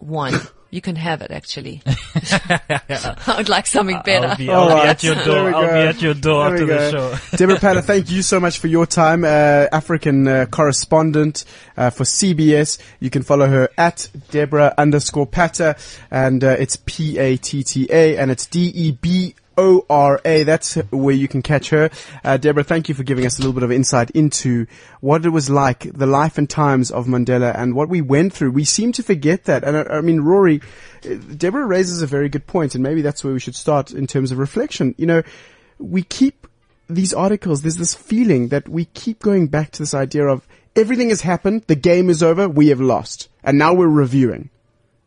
Land. One. You can have it actually. I would like something better. I'll be, I'll be right. at your door. I'll be at your door There after the show. Deborah Pala, thank you so much for your time. Uh, African uh, correspondent uh, for CBS. You can follow her at Deborah underscore Patta, and uh, it's P A T T A, and it's D E B. O-R-A, that's where you can catch her. Uh, Deborah, thank you for giving us a little bit of insight into what it was like, the life and times of Mandela and what we went through. We seem to forget that. And I, I mean, Rory, uh, Deborah raises a very good point, and maybe that's where we should start in terms of reflection. You know, we keep these articles, there's this feeling that we keep going back to this idea of everything has happened, the game is over, we have lost, and now we're reviewing.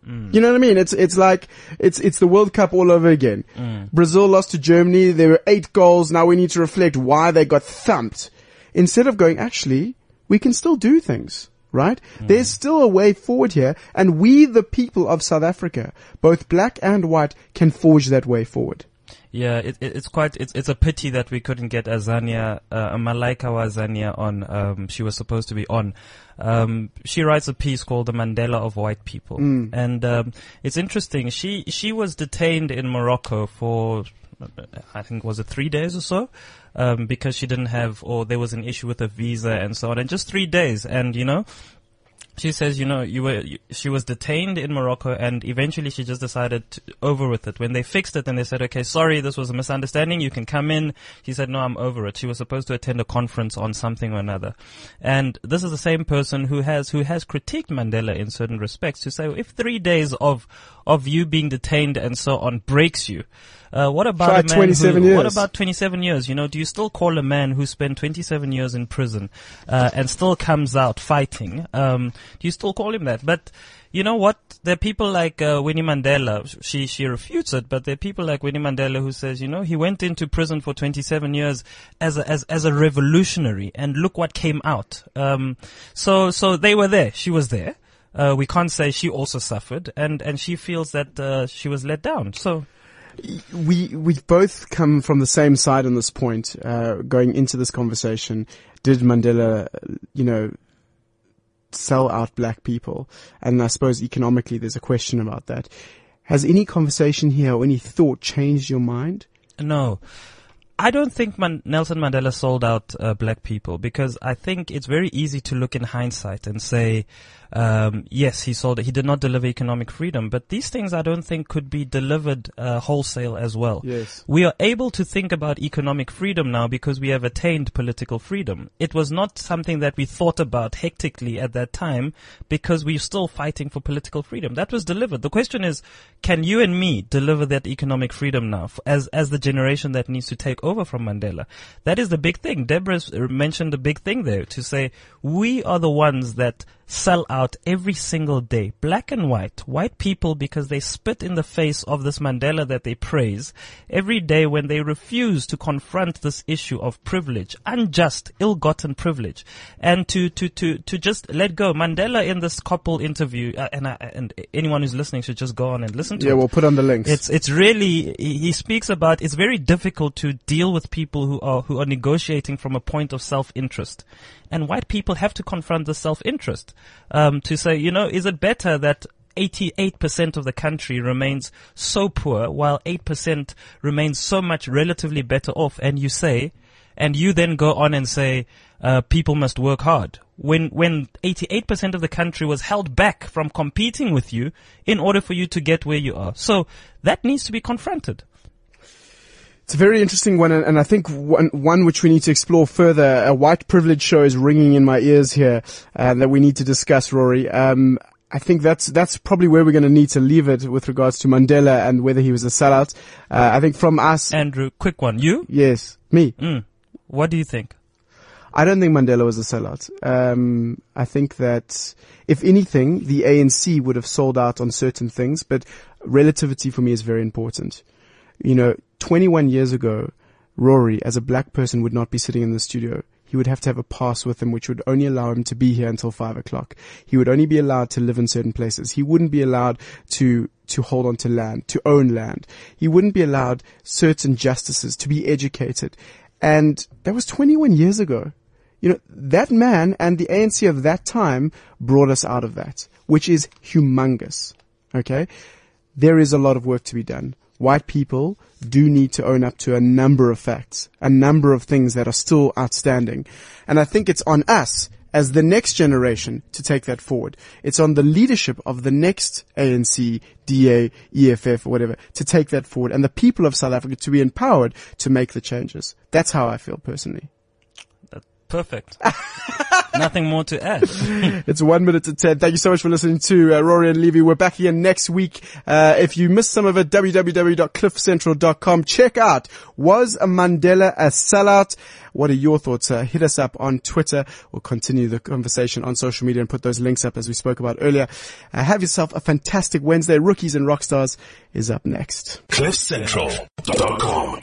Mm. You know what I mean? It's it's like it's it's the World Cup all over again. Mm. Brazil lost to Germany. There were eight goals. Now we need to reflect why they got thumped. Instead of going, actually, we can still do things, right? Mm. There's still a way forward here, and we, the people of South Africa, both black and white, can forge that way forward. Yeah, it, it, it's quite, it's, it's a pity that we couldn't get Azania, uh, Malaika Azania on, um, she was supposed to be on. Um, she writes a piece called The Mandela of White People. And, um, it's interesting. She, she was detained in Morocco for, I think, was it three days or so? Um, because she didn't have, or there was an issue with a visa and so on. And just three days. And, you know, she says, you know, you were, you, she was detained in Morocco and eventually she just decided to, over with it. When they fixed it and they said, okay, sorry, this was a misunderstanding. You can come in. She said, no, I'm over it. She was supposed to attend a conference on something or another. And this is the same person who has, who has critiqued Mandela in certain respects to say, if three days of, of you being detained and so on breaks you, uh, what about Try a man 27 who, what years. about 27 years? You know, do you still call a man who spent 27 years in prison, uh, and still comes out fighting? Um, do you still call him that? But, you know what? There are people like, uh, Winnie Mandela. She, she refutes it, but there are people like Winnie Mandela who says, you know, he went into prison for 27 years as a, as, as a revolutionary, and look what came out. Um, so, so they were there. She was there. Uh, we can't say she also suffered, and, and she feels that, uh, she was let down. So, we we've both come from the same side on this point. Uh, going into this conversation, did Mandela, you know, sell out black people? And I suppose economically, there's a question about that. Has any conversation here or any thought changed your mind? No. I don't think Man- Nelson Mandela sold out uh, black people because I think it's very easy to look in hindsight and say, um, yes, he sold it. He did not deliver economic freedom, but these things I don't think could be delivered uh, wholesale as well. Yes. We are able to think about economic freedom now because we have attained political freedom. It was not something that we thought about hectically at that time because we're still fighting for political freedom. That was delivered. The question is, can you and me deliver that economic freedom now as, as the generation that needs to take over from Mandela? That is the big thing. Deborah mentioned the big thing there to say we are the ones that sell out every single day, black and white, white people because they spit in the face of this Mandela that they praise every day when they refuse to confront this issue of privilege, unjust, ill-gotten privilege, and to, to, to, to just let go. Mandela in this couple interview, uh, and, uh, and anyone who's listening should just go on and listen to Yeah, it. we'll put on the links. It's it's really he speaks about it's very difficult to deal with people who are who are negotiating from a point of self interest, and white people have to confront the self interest um, to say you know is it better that 88% of the country remains so poor while 8% remains so much relatively better off? And you say and you then go on and say uh, people must work hard. When when 88% of the country was held back from competing with you in order for you to get where you are. So that needs to be confronted It's a very interesting one, and and I think one, one which we need to explore further. A white privilege show is ringing in my ears here uh, that we need to discuss, Rory. Um, I think that's that's probably where we're going to need to leave it with regards to Mandela and whether he was a sellout. Uh, I think from us, Andrew quick one you yes, me. mm. what do you think I don't think Mandela was a sellout. Um, I think that if anything, the ANC would have sold out on certain things, but relativity for me is very important. You know, 21 years ago, Rory, as a black person, would not be sitting in the studio. He would have to have a pass with him, which would only allow him to be here until five o'clock. He would only be allowed to live in certain places. He wouldn't be allowed to, to hold on to land, to own land. He wouldn't be allowed certain justices to be educated. And that was 21 years ago. You know, that man and the ANC of that time brought us out of that, which is humongous. Okay? There is a lot of work to be done. White people do need to own up to a number of facts, a number of things that are still outstanding. And I think it's on us as the next generation to take that forward. It's on the leadership of the next ANC, DA, EFF, or whatever, to take that forward and the people of South Africa to be empowered to make the changes. That's how I feel personally. Perfect nothing more to add It's one minute to ten. Thank you so much for listening to uh, Rory and Levy. We're back here next week. Uh, if you missed some of it, www.cliffcentral.com. Check out, was a Mandela a sellout? What are your thoughts? Uh, hit us up on Twitter. We'll continue the conversation on social media and put those links up as we spoke about earlier. Uh, have yourself a fantastic Wednesday. Rookies and Rockstars is up next. CliffCentral.com